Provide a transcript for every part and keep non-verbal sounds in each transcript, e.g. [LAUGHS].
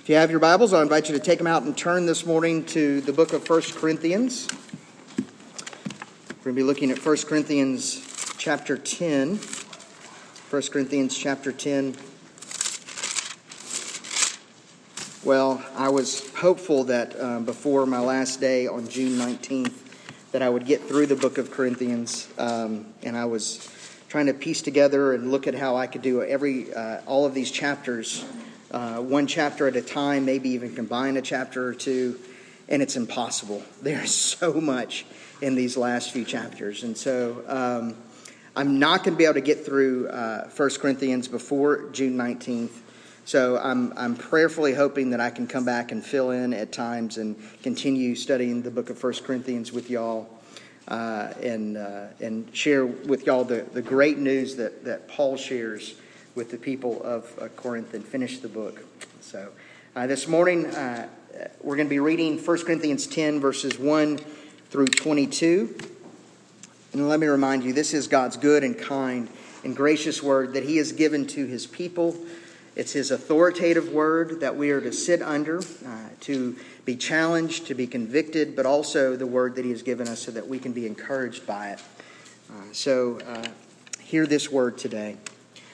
If you have your Bibles, I invite you to take them out and turn this morning to the book of 1 Corinthians. We're going to be looking at 1 Corinthians chapter 10. 1 Corinthians chapter 10. Well, I was hopeful that uh, before my last day on June 19th that I would get through the book of Corinthians, um, and I was trying to piece together and look at how I could do every uh, all of these chapters uh, one chapter at a time, maybe even combine a chapter or two, and it's impossible. [LAUGHS] There's so much in these last few chapters. And so um, I'm not going to be able to get through uh, 1 Corinthians before June 19th. So I'm, I'm prayerfully hoping that I can come back and fill in at times and continue studying the book of 1 Corinthians with y'all. Uh, and, uh, and share with y'all the, the great news that, that Paul shares with the people of uh, Corinth and finish the book. So uh, this morning, uh, we're going to be reading 1 Corinthians 10, verses 1 through 22. And let me remind you, this is God's good and kind and gracious word that He has given to His people. It's His authoritative word that we are to sit under, uh, to be challenged, to be convicted, but also the word that He has given us so that we can be encouraged by it. Uh, so, uh, hear this word today.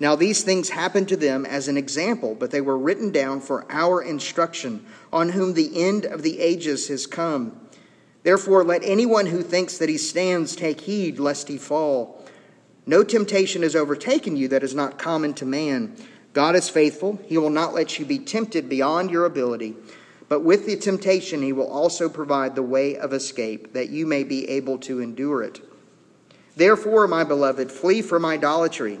Now these things happened to them as an example, but they were written down for our instruction, on whom the end of the ages has come. Therefore, let anyone who thinks that he stands take heed lest he fall. No temptation has overtaken you that is not common to man. God is faithful. He will not let you be tempted beyond your ability. But with the temptation, he will also provide the way of escape, that you may be able to endure it. Therefore, my beloved, flee from idolatry.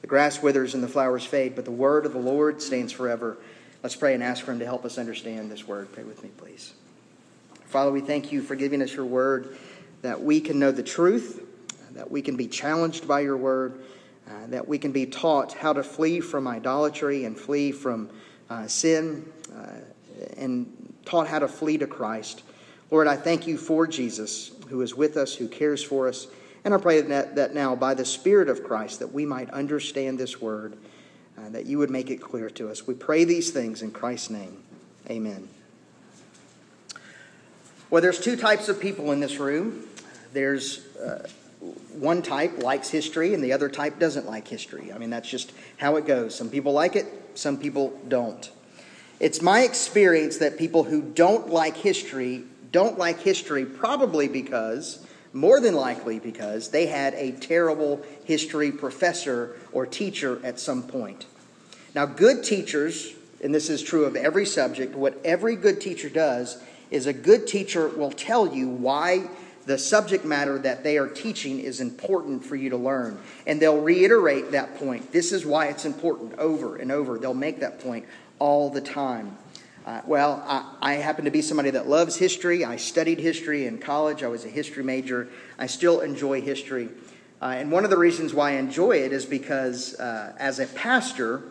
The grass withers and the flowers fade, but the word of the Lord stands forever. Let's pray and ask for him to help us understand this word. Pray with me, please. Father, we thank you for giving us your word that we can know the truth, that we can be challenged by your word, uh, that we can be taught how to flee from idolatry and flee from uh, sin, uh, and taught how to flee to Christ. Lord, I thank you for Jesus, who is with us, who cares for us and I pray that, that now, by the Spirit of Christ, that we might understand this word, uh, that you would make it clear to us. We pray these things in Christ's name. Amen. Well, there's two types of people in this room. There's uh, one type likes history, and the other type doesn't like history. I mean, that's just how it goes. Some people like it, some people don't. It's my experience that people who don't like history don't like history probably because more than likely because they had a terrible history professor or teacher at some point. Now, good teachers, and this is true of every subject, what every good teacher does is a good teacher will tell you why the subject matter that they are teaching is important for you to learn. And they'll reiterate that point. This is why it's important over and over. They'll make that point all the time. Uh, well, I, I, happen to be somebody that loves history. I studied history in college. I was a history major. I still enjoy history. Uh, and one of the reasons why I enjoy it is because uh, as a pastor,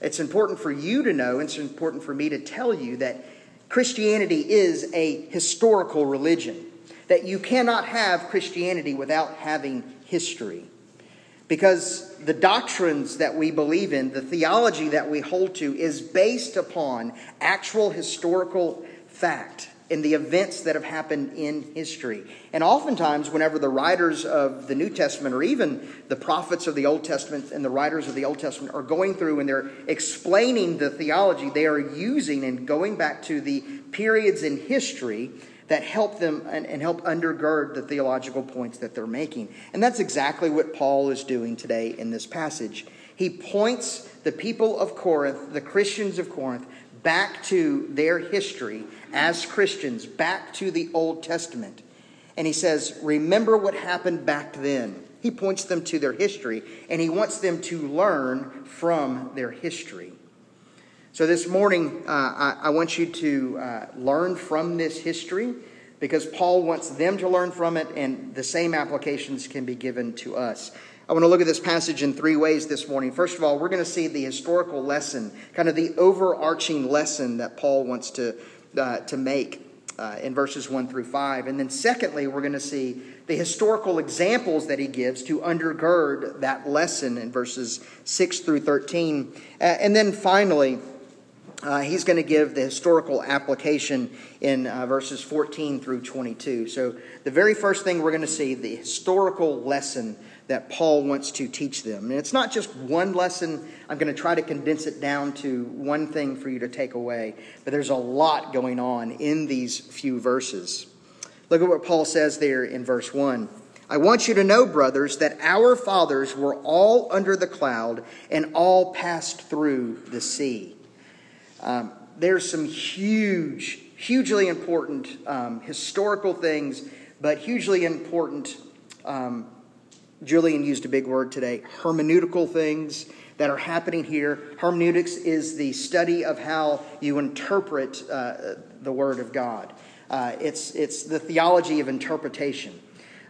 it's important for you to know, it's important for me to tell you that Christianity is a historical religion that you cannot have Christianity without having history. Because the doctrines that we believe in, the theology that we hold to, is based upon actual historical fact in the events that have happened in history. And oftentimes, whenever the writers of the New Testament, or even the prophets of the Old Testament and the writers of the Old Testament, are going through and they're explaining the theology, they are using and going back to the periods in history that help them and, and, help undergird the theological points that they're making. And that's exactly what Paul is doing today in this passage. He points the people of Corinth, the Christians of Corinth, back to their history as Christians, back to the Old Testament. And he says, Remember what happened back then. He points them to their history, and he wants them to learn from their history. So, this morning, uh, I, I, want you to uh, learn from this history because Paul wants them to learn from it, and the same applications can be given to us. I want to look at this passage in three ways this morning. First of all, we're going to see the historical lesson, kind of the overarching lesson that Paul wants to, uh, to make uh, in verses 1 through 5. And then, secondly, we're going to see the historical examples that he gives to undergird that lesson in verses 6 through 13. Uh, and then finally, uh, he's going to give the historical application in uh, verses 14 through 22. So, the very first thing we're going to see the historical lesson that Paul wants to teach them. And it's not just one lesson. I'm going to try to condense it down to one thing for you to take away. But there's a lot going on in these few verses. Look at what Paul says there in verse 1. I want you to know, brothers, that our fathers were all under the cloud and all passed through the sea. Um, there's some huge, hugely important um, historical things, but hugely important, um, Julian used a big word today, hermeneutical things that are happening here. Hermeneutics is the study of how you interpret uh, the Word of God, uh, it's, it's the theology of interpretation.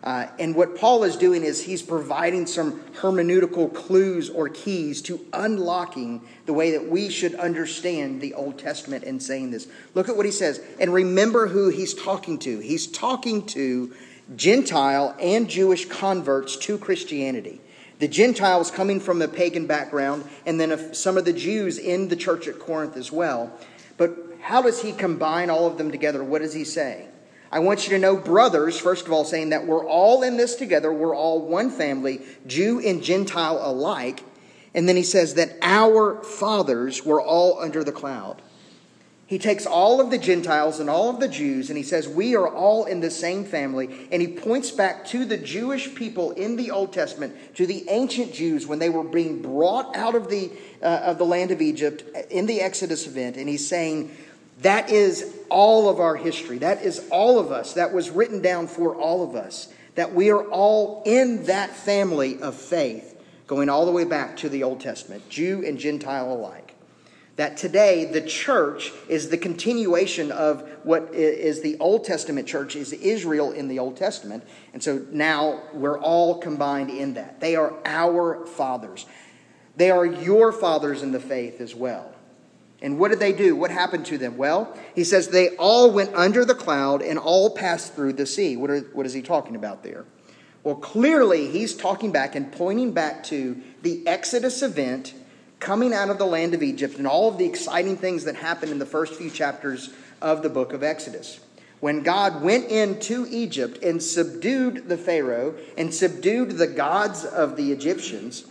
Uh, and what Paul is doing is he's providing some hermeneutical clues or keys to unlocking the way that we should understand the Old Testament and saying this. Look at what he says. And remember who he's talking to. He's talking to Gentile and Jewish converts to Christianity. The Gentiles coming from a pagan background, and then some of the Jews in the church at Corinth as well. But how does he combine all of them together? What does he say? I want you to know, brothers, first of all, saying that we're all in this together. We're all one family, Jew and Gentile alike. And then he says that our fathers were all under the cloud. He takes all of the Gentiles and all of the Jews and he says, We are all in the same family. And he points back to the Jewish people in the Old Testament, to the ancient Jews when they were being brought out of the, uh, of the land of Egypt in the Exodus event. And he's saying, that is all of our history. That is all of us. That was written down for all of us. That we are all in that family of faith, going all the way back to the Old Testament, Jew and Gentile alike. That today the church is the continuation of what is the Old Testament church, is Israel in the Old Testament. And so now we're all combined in that. They are our fathers. They are your fathers in the faith as well. And what did they do? What happened to them? Well, he says they all went under the cloud and all passed through the sea. What, are, what is he talking about there? Well, clearly he's talking back and pointing back to the Exodus event coming out of the land of Egypt and all of the exciting things that happened in the first few chapters of the book of Exodus. When God went into Egypt and subdued the Pharaoh and subdued the gods of the Egyptians,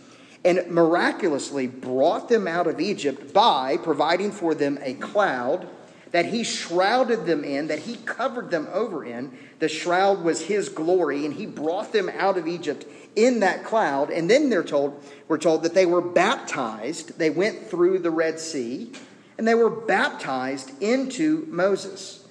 and miraculously brought them out of Egypt by providing for them a cloud that he shrouded them in, that he covered them over in. The shroud was his glory, and he brought them out of Egypt in that cloud. And then they're told, we're told that they were baptized. They went through the Red Sea, and they were baptized into Moses.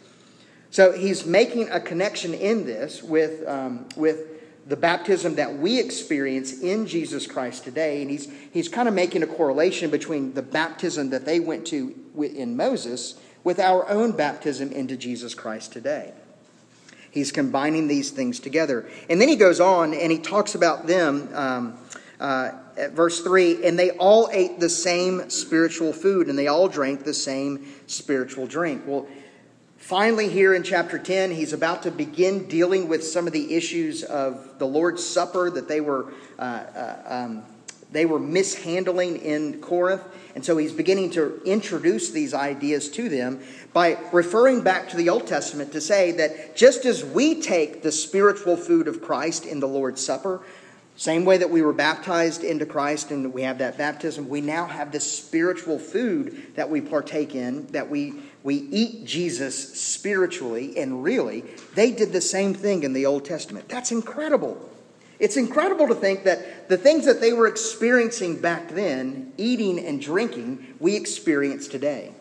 So he's making a connection in this with, um, with the baptism that we experience in Jesus Christ today. And he's, he's kind of making a correlation between the baptism that they went to in Moses with our own baptism into Jesus Christ today. He's combining these things together. And then he goes on and he talks about them um, uh, at verse 3 and they all ate the same spiritual food and they all drank the same spiritual drink. Well, Finally, here in chapter 10, he's about to begin dealing with some of the issues of the Lord's Supper that they were, uh, uh, um, they were mishandling in Corinth. And so he's beginning to introduce these ideas to them by referring back to the Old Testament to say that just as we take the spiritual food of Christ in the Lord's Supper, same way that we were baptized into Christ and we have that baptism, we now have this spiritual food that we partake in, that we we eat Jesus spiritually and really. They did the same thing in the Old Testament. That's incredible. It's incredible to think that the things that they were experiencing back then, eating and drinking, we experience today.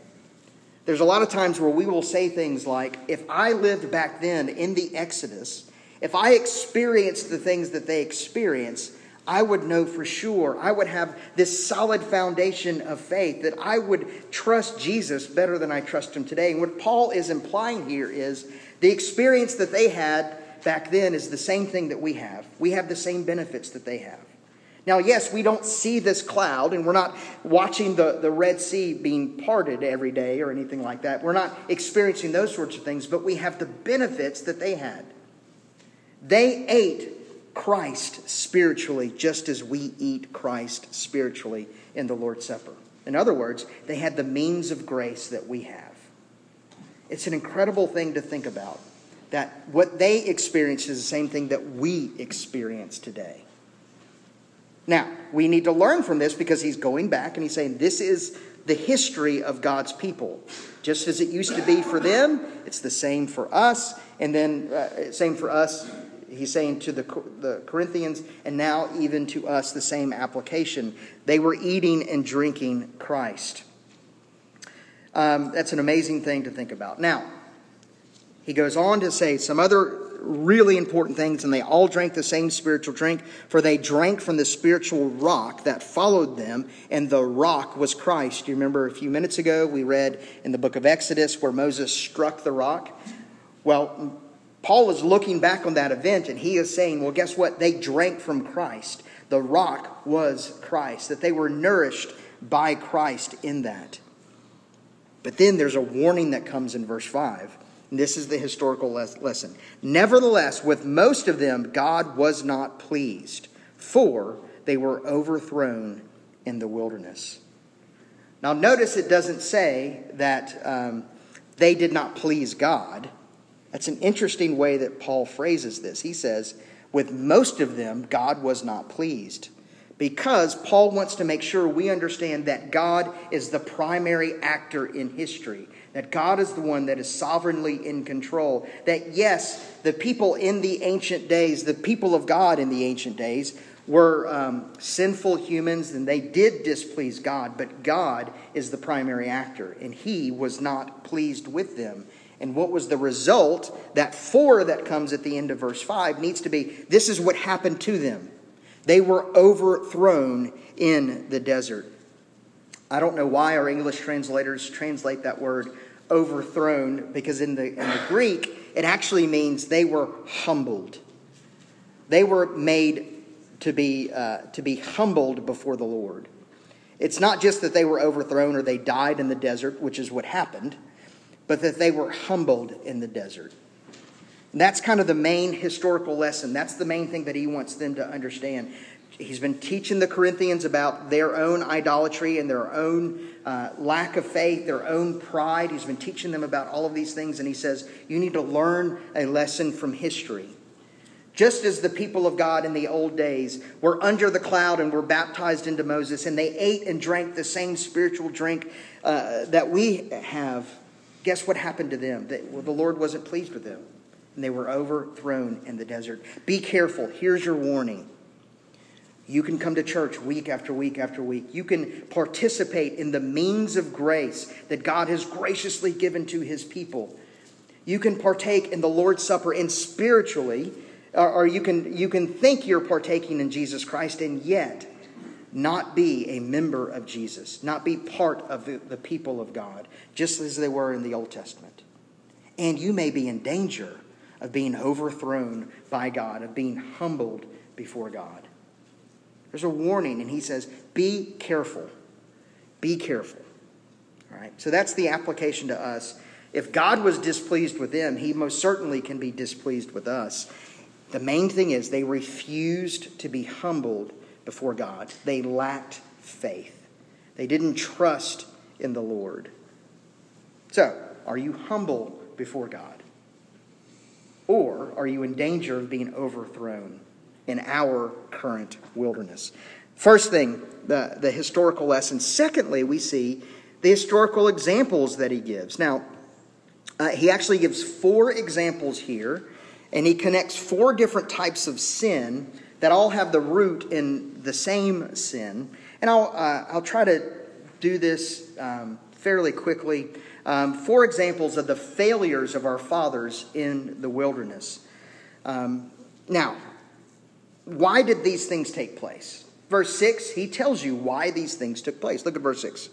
There's a lot of times where we will say things like, if I lived back then in the Exodus, if I experienced the things that they experienced, I would know for sure. I would have this solid foundation of faith that I would trust Jesus better than I trust him today. And what Paul is implying here is the experience that they had back then is the same thing that we have. We have the same benefits that they have. Now, yes, we don't see this cloud, and we're not watching the, the Red Sea being parted every day or anything like that. We're not experiencing those sorts of things, but we have the benefits that they had. They ate Christ spiritually, just as we eat Christ spiritually in the Lord's Supper. In other words, they had the means of grace that we have. It's an incredible thing to think about that what they experienced is the same thing that we experience today. Now, we need to learn from this because he's going back and he's saying this is the history of God's people. Just as it used to be for them, it's the same for us, and then uh, same for us he's saying to the, the Corinthians, and now even to us, the same application. They were eating and drinking Christ. Um, that's an amazing thing to think about. Now, he goes on to say some other really important things, and they all drank the same spiritual drink, for they drank from the spiritual rock that followed them, and the rock was Christ. You remember a few minutes ago we read in the book of Exodus where Moses struck the rock? Well, Paul is looking back on that event and he is saying, well, guess what? They drank from Christ. The rock was Christ, that they were nourished by Christ in that. But then there's a warning that comes in verse 5. And this is the historical lesson. Nevertheless, with most of them, God was not pleased, for they were overthrown in the wilderness. Now, notice it doesn't say that um, they did not please God. That's an interesting way that Paul phrases this. He says, with most of them, God was not pleased. Because Paul wants to make sure we understand that God is the primary actor in history, that God is the one that is sovereignly in control. That, yes, the people in the ancient days, the people of God in the ancient days, were um, sinful humans and they did displease God, but God is the primary actor, and He was not pleased with them. And what was the result? That for that comes at the end of verse 5 needs to be this is what happened to them. They were overthrown in the desert. I don't know why our English translators translate that word overthrown, because in the, in the Greek, it actually means they were humbled. They were made to be, uh, to be humbled before the Lord. It's not just that they were overthrown or they died in the desert, which is what happened but that they were humbled in the desert. And that's kind of the main historical lesson. That's the main thing that he wants them to understand. He's been teaching the Corinthians about their own idolatry and their own uh, lack of faith, their own pride. He's been teaching them about all of these things, and he says, You need to learn a lesson from history. Just as the people of God in the old days were under the cloud and were baptized into Moses, and they ate and drank the same spiritual drink uh, that we have, guess what happened to them? That, well, the Lord wasn't pleased with them, and they were overthrown in the desert. Be careful. Here's your warning. You can come to church week after week after week. You can participate in the means of grace that God has graciously given to his people. You can partake in the Lord's Supper and spiritually, or you, can, you can think you're partaking in Jesus Christ and yet not be a member of Jesus, not be part of the, the people of God, just as they were in the Old Testament. And you may be in danger of being overthrown by God, of being humbled before God. There's a warning, and he says, Be careful. Be careful. All right, so that's the application to us. If God was displeased with them, he most certainly can be displeased with us. The main thing is they refused to be humbled before God, they lacked faith, they didn't trust in the Lord. So, are you humble before God? Or are you in danger of being overthrown in our current wilderness? First thing, the, the historical lesson. Secondly, we see the historical examples that he gives. Now, uh, he actually gives four examples here, and he connects four different types of sin that all have the root in the same sin. And I'll, uh, I'll try to do this um, fairly quickly. Um, four examples of the failures of our fathers in the wilderness. Um, now, why did these things take place? Verse 6, he tells you why these things took place. Look at verse 6.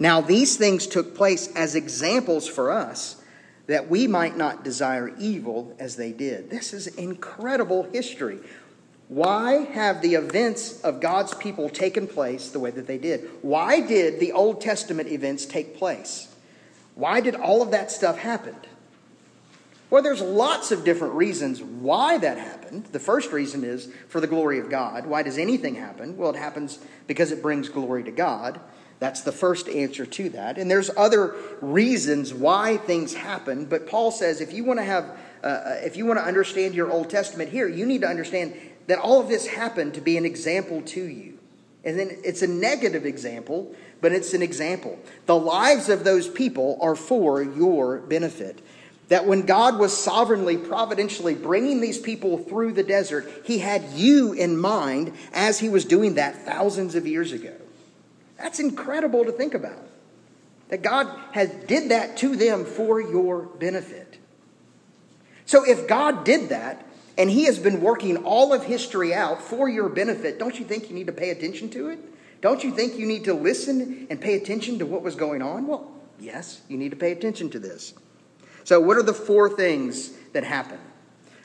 Now, these things took place as examples for us that we might not desire evil as they did. This is incredible history. Why have the events of God's people taken place the way that they did? Why did the Old Testament events take place? Why did all of that stuff happen? Well, there's lots of different reasons why that happened. The first reason is for the glory of God. Why does anything happen? Well, it happens because it brings glory to God. That's the first answer to that. And there's other reasons why things happen, but Paul says if you want to have uh, uh if you want to understand your Old Testament here, you need to understand that all of this happened to be an example to you. And then it's a negative example, but it's an example. The lives of those people are for your benefit. That when God was sovereignly, providentially bringing these people through the desert, He had you in mind as He was doing that thousands of years ago. That's incredible to think about. That God has did that to them for your benefit. So if God did that, and he has been working all of history out for your benefit, don't you think you need to pay attention to it? Don't you think you need to listen and pay attention to what was going on? Well, yes, you need to pay attention to this. So, what are the four things that happen?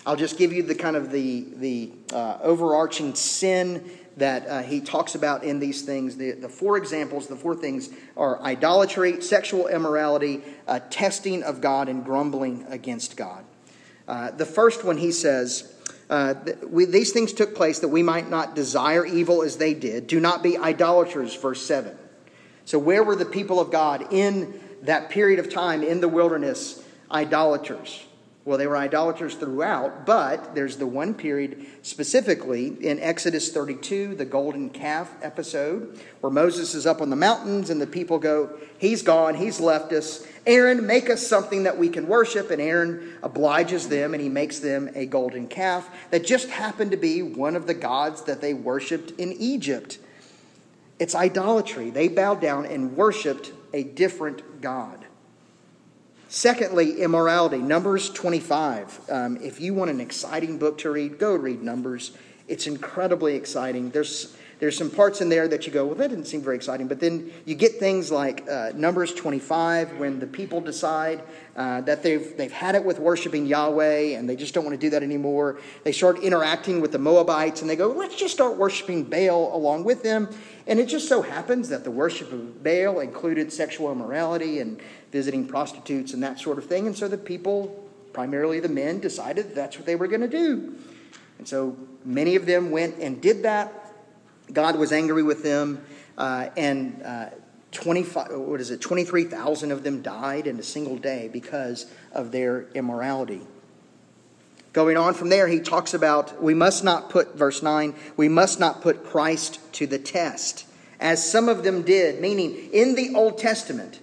I'll just give you the kind of the, the uh, overarching sin that uh, he talks about in these things. The, the four examples, the four things are idolatry, sexual immorality, uh, testing of God, and grumbling against God. Uh, the first one, he says, uh, we, these things took place that we might not desire evil as they did. Do not be idolaters, verse 7. So, where were the people of God in that period of time in the wilderness? Idolaters. Well, they were idolaters throughout, but there's the one period specifically in Exodus 32, the golden calf episode, where Moses is up on the mountains and the people go, He's gone, He's left us. Aaron, make us something that we can worship. And Aaron obliges them and he makes them a golden calf that just happened to be one of the gods that they worshiped in Egypt. It's idolatry. They bowed down and worshiped a different God. Secondly, immorality. Numbers 25. Um, if you want an exciting book to read, go read Numbers. It's incredibly exciting. There's there's some parts in there that you go, well, that didn't seem very exciting. But then you get things like uh, Numbers 25, when the people decide uh, that they've, they've had it with worshiping Yahweh and they just don't want to do that anymore. They start interacting with the Moabites and they go, let's just start worshiping Baal along with them. And it just so happens that the worship of Baal included sexual immorality and visiting prostitutes and that sort of thing. And so the people, primarily the men, decided that that's what they were going to do. And so many of them went and did that. God was angry with them, uh, and uh, 25, what is it, 23,000 of them died in a single day because of their immorality. Going on from there, he talks about we must not put, verse 9, we must not put Christ to the test, as some of them did, meaning in the Old Testament,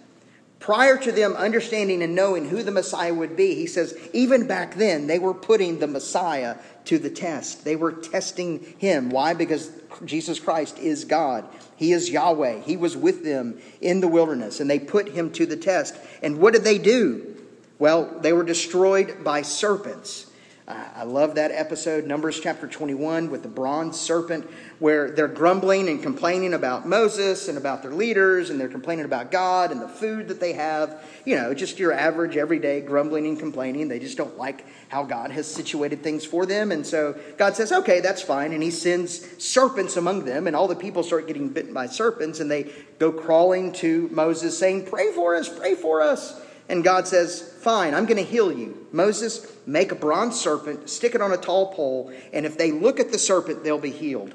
prior to them understanding and knowing who the Messiah would be, he says, even back then, they were putting the Messiah to the test. They were testing him. Why? Because Jesus Christ is God. He is Yahweh. He was with them in the wilderness, and they put him to the test. And what did they do? Well, they were destroyed by serpents. I love that episode, Numbers chapter 21, with the bronze serpent, where they're grumbling and complaining about Moses and about their leaders, and they're complaining about God and the food that they have. You know, just your average, everyday grumbling and complaining. They just don't like how God has situated things for them. And so God says, okay, that's fine. And he sends serpents among them, and all the people start getting bitten by serpents, and they go crawling to Moses saying, Pray for us, pray for us. And God says, Fine, I'm going to heal you. Moses, make a bronze serpent, stick it on a tall pole, and if they look at the serpent, they'll be healed.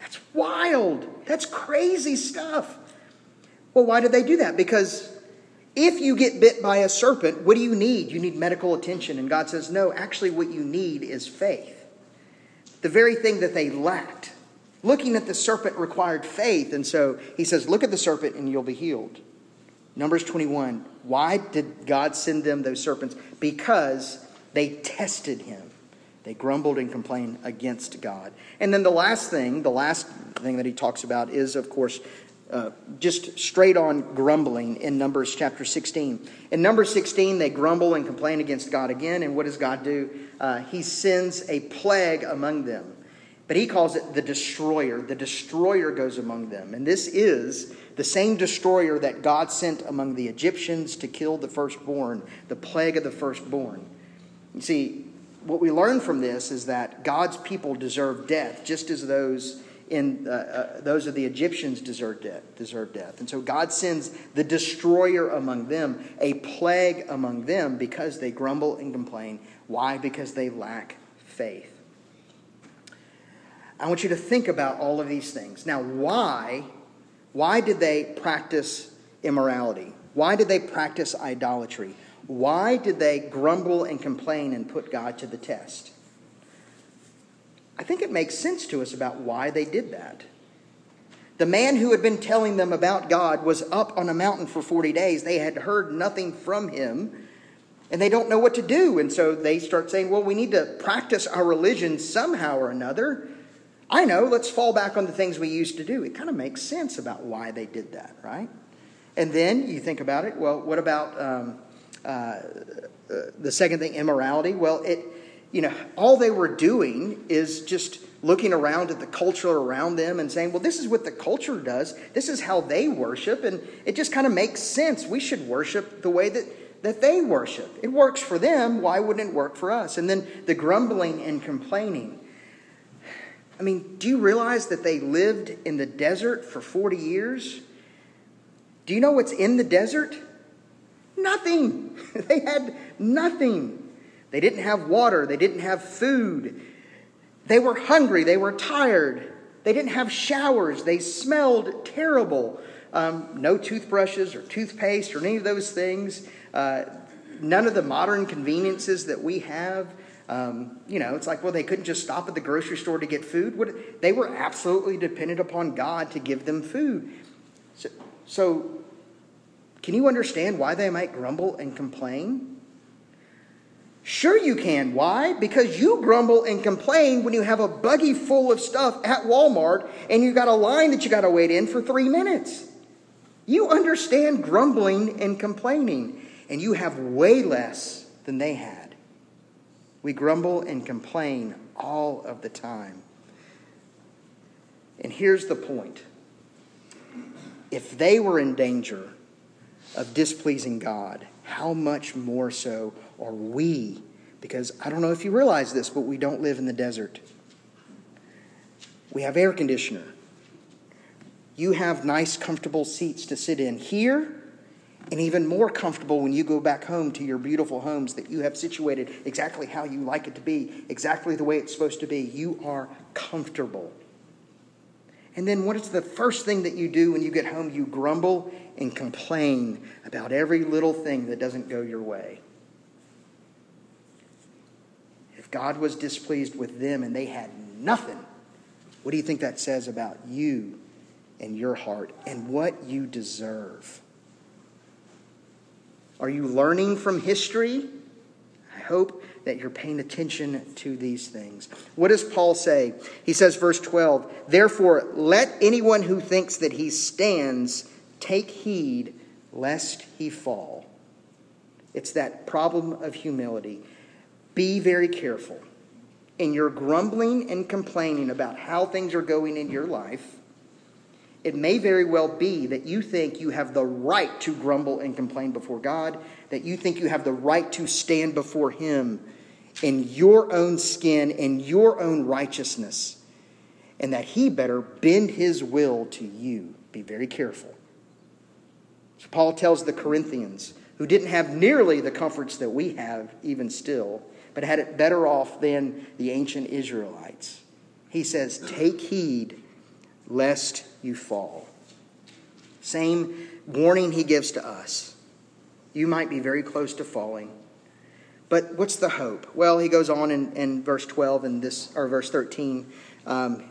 That's wild. That's crazy stuff. Well, why did they do that? Because if you get bit by a serpent, what do you need? You need medical attention. And God says, No, actually, what you need is faith. The very thing that they lacked. Looking at the serpent required faith. And so he says, Look at the serpent and you'll be healed. Numbers 21. Why did God send them those serpents? Because they tested him. They grumbled and complained against God. And then the last thing, the last thing that he talks about is, of course, uh, just straight on grumbling in Numbers chapter 16. In Numbers 16, they grumble and complain against God again. And what does God do? Uh, he sends a plague among them. But he calls it the destroyer. The destroyer goes among them. And this is the same destroyer that God sent among the Egyptians to kill the firstborn, the plague of the firstborn. You see, what we learn from this is that God's people deserve death, just as those in uh, uh, those of the Egyptians deserve death, deserve death. And so God sends the destroyer among them, a plague among them, because they grumble and complain. Why? Because they lack faith. I want you to think about all of these things. Now, why why did they practice immorality? Why did they practice idolatry? Why did they grumble and complain and put God to the test? I think it makes sense to us about why they did that. The man who had been telling them about God was up on a mountain for 40 days. They had heard nothing from him, and they don't know what to do. And so they start saying, Well, we need to practice our religion somehow or another. I know, let's fall back on the things we used to do. It kind of makes sense about why they did that, right? And then you think about it, well, what about um, uh, uh, the second thing, immorality? Well, it, you know, all they were doing is just looking around at the culture around them and saying, well, this is what the culture does. This is how they worship. And it just kind of makes sense. We should worship the way that, that they worship. It works for them. Why wouldn't it work for us? And then the grumbling and complaining. I mean, do you realize that they lived in the desert for 40 years? Do you know what's in the desert? Nothing. [LAUGHS] they had nothing. They didn't have water, they didn't have food. They were hungry, they were tired. They didn't have showers, they smelled terrible. Um, no toothbrushes or toothpaste or any of those things. Uh, none of the modern conveniences that we have. Um, you know, it's like, well, they couldn't just stop at the grocery store to get food. What, they were absolutely dependent upon God to give them food. So, so, can you understand why they might grumble and complain? Sure, you can. Why? Because you grumble and complain when you have a buggy full of stuff at Walmart and you got a line that you got to wait in for three minutes. You understand grumbling and complaining, and you have way less than they have. We grumble and complain all of the time. And here's the point if they were in danger of displeasing God, how much more so are we? Because I don't know if you realize this, but we don't live in the desert. We have air conditioner. You have nice, comfortable seats to sit in. Here, and even more comfortable when you go back home to your beautiful homes that you have situated exactly how you like it to be, exactly the way it's supposed to be. You are comfortable. And then what is the first thing that you do when you get home? You grumble and complain about every little thing that doesn't go your way. If God was displeased with them and they had nothing, what do you think that says about you and your heart and what you deserve? Are you learning from history? I hope that you're paying attention to these things. What does Paul say? He says, verse 12, Therefore, let anyone who thinks that he stands take heed lest he fall. It's that problem of humility. Be very careful. In your grumbling and complaining about how things are going in your life, it may very well be that you think you have the right to grumble and complain before God, that you think you have the right to stand before Him in your own skin, in your own righteousness, and that He better bend His will to you. Be very careful. So Paul tells the Corinthians, who didn't have nearly the comforts that we have, even still, but had it better off than the ancient Israelites. He says, Take heed lest you fall. Same warning he gives to us. You might be very close to falling. But what's the hope? Well, he goes on in, in verse 12 and this or verse 13. Um,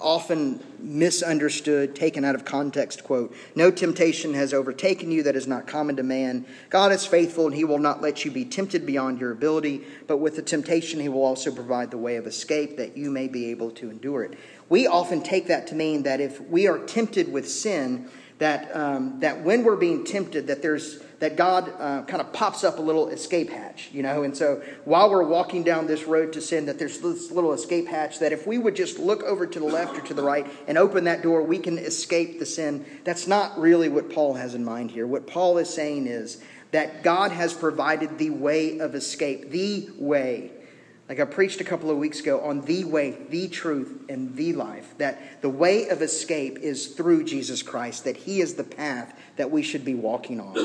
often misunderstood, taken out of context quote. No temptation has overtaken you that is not common to man. God is faithful, and he will not let you be tempted beyond your ability, but with the temptation, he will also provide the way of escape that you may be able to endure it. We often take that to mean that if we are tempted with sin, that, um, that when we're being tempted, that there's that God uh, kind of pops up a little escape hatch, you know. And so while we're walking down this road to sin, that there's this little escape hatch that if we would just look over to the left or to the right and open that door, we can escape the sin. That's not really what Paul has in mind here. What Paul is saying is that God has provided the way of escape, the way. Like I preached a couple of weeks ago on the way, the truth, and the life. That the way of escape is through Jesus Christ, that He is the path that we should be walking on.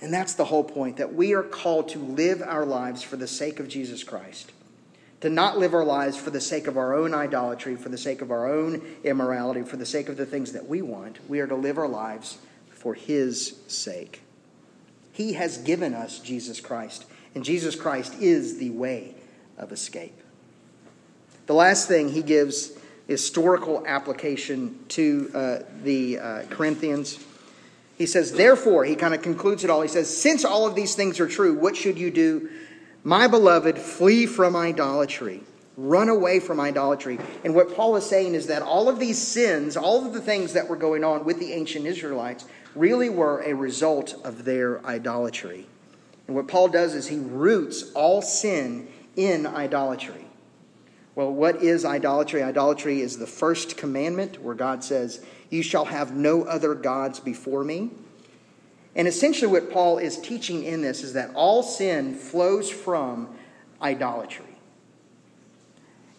And that's the whole point that we are called to live our lives for the sake of Jesus Christ. To not live our lives for the sake of our own idolatry, for the sake of our own immorality, for the sake of the things that we want. We are to live our lives for His sake. He has given us Jesus Christ, and Jesus Christ is the way of escape. The last thing he gives historical application to uh, the uh, Corinthians. He says, therefore, he kind of concludes it all. He says, since all of these things are true, what should you do? My beloved, flee from idolatry. Run away from idolatry. And what Paul is saying is that all of these sins, all of the things that were going on with the ancient Israelites, really were a result of their idolatry. And what Paul does is he roots all sin in idolatry. Well, what is idolatry? Idolatry is the first commandment where God says, You shall have no other gods before me. And essentially, what Paul is teaching in this is that all sin flows from idolatry.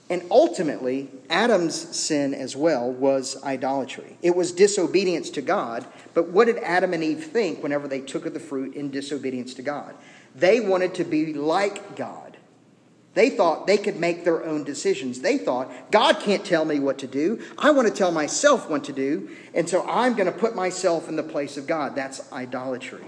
And ultimately, Adam's sin as well was idolatry. It was disobedience to God, but what did Adam and Eve think whenever they took of the fruit in disobedience to God? They wanted to be like God. They thought they could make their own decisions. They thought, God can't tell me what to do. I want to tell myself what to do. And so I'm going to put myself in the place of God. That's idolatry.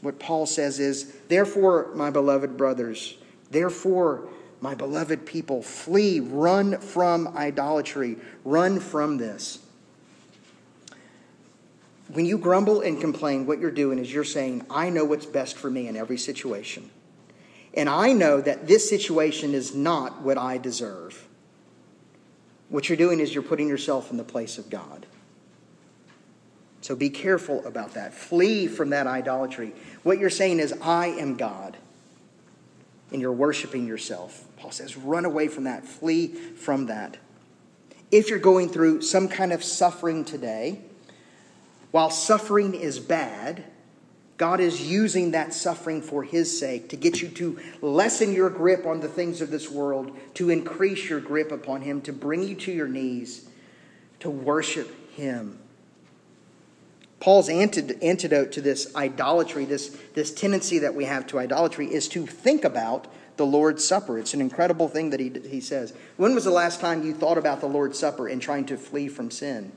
What Paul says is, therefore, my beloved brothers, therefore, my beloved people, flee, run from idolatry, run from this. When you grumble and complain, what you're doing is you're saying, I know what's best for me in every situation. And I know that this situation is not what I deserve. What you're doing is you're putting yourself in the place of God. So be careful about that. Flee from that idolatry. What you're saying is, I am God. And you're worshiping yourself. Paul says, run away from that. Flee from that. If you're going through some kind of suffering today, while suffering is bad, God is using that suffering for His sake to get you to lessen your grip on the things of this world, to increase your grip upon Him, to bring you to your knees, to worship Him. Paul's antidote to this idolatry, this, this tendency that we have to idolatry, is to think about the Lord's Supper. It's an incredible thing that he, he says. When was the last time you thought about the Lord's Supper and trying to flee from sin?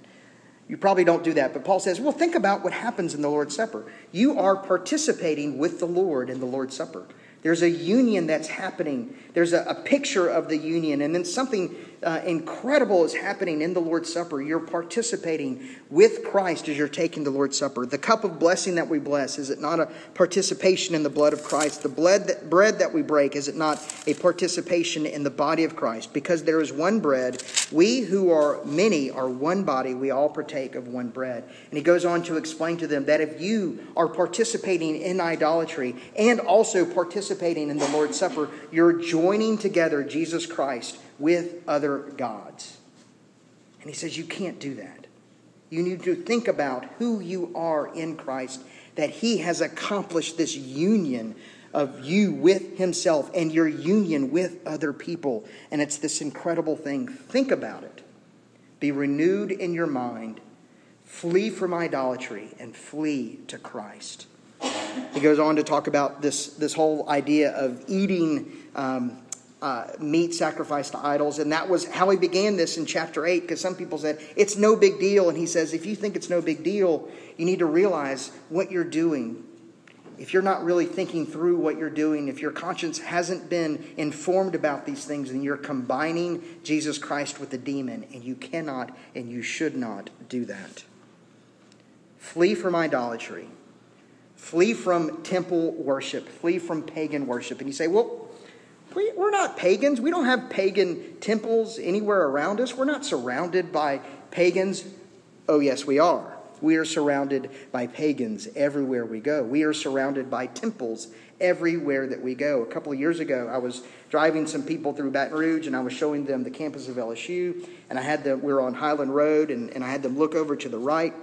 You probably don't do that, but Paul says, well, think about what happens in the Lord's Supper. You are participating with the Lord in the Lord's Supper. There's a union that's happening. There's a, a picture of the union, and then something uh, incredible is happening in the Lord's Supper. You're participating with Christ as you're taking the Lord's Supper. The cup of blessing that we bless, is it not a participation in the blood of Christ? The blood that, bread that we break, is it not a participation in the body of Christ? Because there is one bread, We who are many are one body, we all partake of one bread. And he goes on to explain to them that if you are participating in idolatry and also participating in the Lord's Supper, you're joining together Jesus Christ with other gods. And he says you can't do that. You need to think about who you are in Christ, that he has accomplished this union of you with Himself and your union with other people. And it's this incredible thing. Think about it. Be renewed in your mind. Flee from idolatry and flee to Christ. He goes on to talk about this, this whole idea of eating um, uh, meat sacrificed to idols. And that was how he began this in chapter 8, because some people said, it's no big deal. And he says, if you think it's no big deal, you need to realize what you're doing if you're not really thinking through what you're doing, if your conscience hasn't been informed about these things, then you're combining Jesus Christ with the demon, and you cannot and you should not do that. Flee from idolatry. Flee from temple worship. Flee from pagan worship. And you say, well, we're not pagans. We don't have pagan temples anywhere around us. We're not surrounded by pagans. Oh, yes, we are. We are surrounded by pagans everywhere we go. We are surrounded by temples everywhere that we go. A couple of years ago, I was driving some people through Baton Rouge and I was showing them the campus of LSU. And I had them, we were on Highland Road, and, and I had them look over to the right.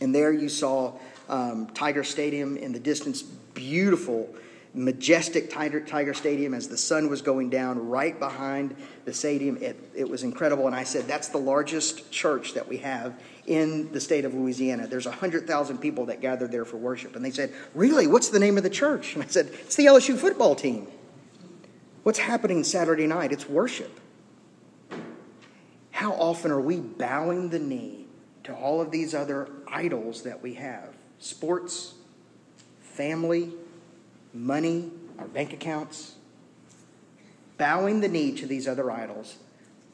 And there you saw um, Tiger Stadium in the distance, beautiful majestic Tiger, Tiger Stadium as the sun was going down right behind the stadium. It, it was incredible. And I said, That's the largest church that we have in the state of Louisiana. There's 100,000 people that gathered there for worship. And they said, Really? What's the name of the church? And I said, It's the LSU football team. What's happening Saturday night? It's worship. How often are we bowing the knee to all of these other idols that we have? Sports, family, money, our bank accounts, bowing the knee to these other idols,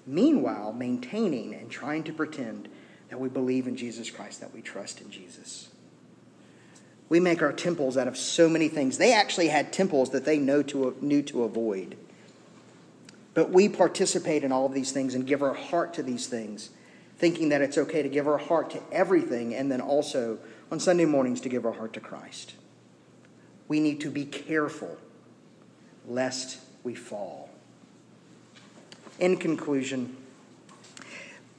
meanwhile maintaining and trying to pretend that we believe in Jesus Christ, that we trust in Jesus. We make our temples out of so many things. They actually had temples that they know to, knew to avoid. But we participate in all of these things and give our heart to these things, thinking that it's okay to give our heart to everything and then also on Sunday mornings to give our heart to Christ we need to be careful lest we fall. In conclusion,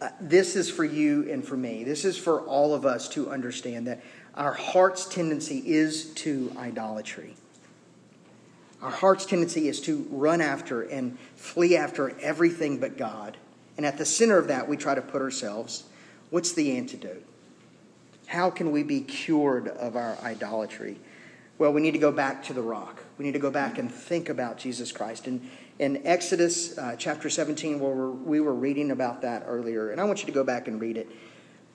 uh, this is for you and for me. This is for all of us to understand that our heart's tendency is to idolatry. Our heart's tendency is to run after and flee after everything but God. And at the center of that, we try to put ourselves. What's the antidote? How can we be cured of our idolatry? Well, we need to go back to the rock. We need to go back and think about Jesus Christ. And in Exodus uh, chapter 17, where we were reading about that earlier, and I want you to go back and read it.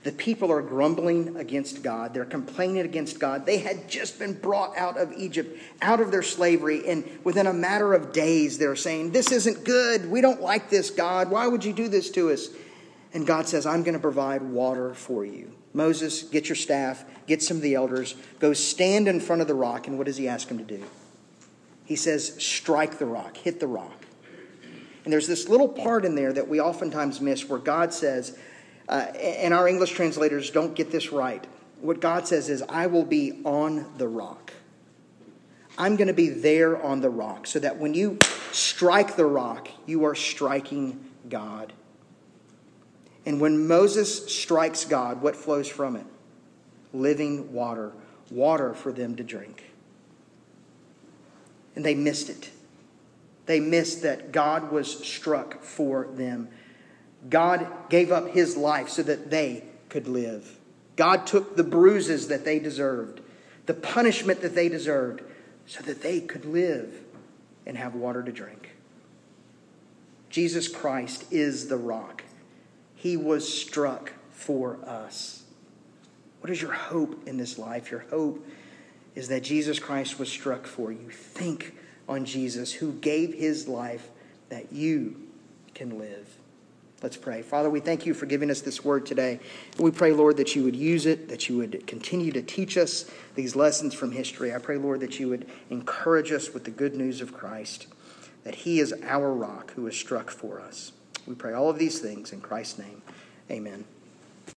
The people are grumbling against God. They're complaining against God. They had just been brought out of Egypt, out of their slavery, and within a matter of days, they're saying, This isn't good. We don't like this, God. Why would you do this to us? And God says, I'm going to provide water for you. Moses, get your staff, get some of the elders, go stand in front of the rock. And what does he ask him to do? He says, strike the rock, hit the rock. And there's this little part in there that we oftentimes miss where God says, uh, and our English translators don't get this right. What God says is, I will be on the rock. I'm going to be there on the rock so that when you strike the rock, you are striking God. And when Moses strikes God, what flows from it? Living water, water for them to drink. And they missed it. They missed that God was struck for them. God gave up his life so that they could live. God took the bruises that they deserved, the punishment that they deserved, so that they could live and have water to drink. Jesus Christ is the rock. He was struck for us. What is your hope in this life? Your hope is that Jesus Christ was struck for you. Think on Jesus who gave his life that you can live. Let's pray. Father, we thank you for giving us this word today. We pray, Lord, that you would use it, that you would continue to teach us these lessons from history. I pray, Lord, that you would encourage us with the good news of Christ, that he is our rock who was struck for us. We pray all of these things in Christ's name. Amen.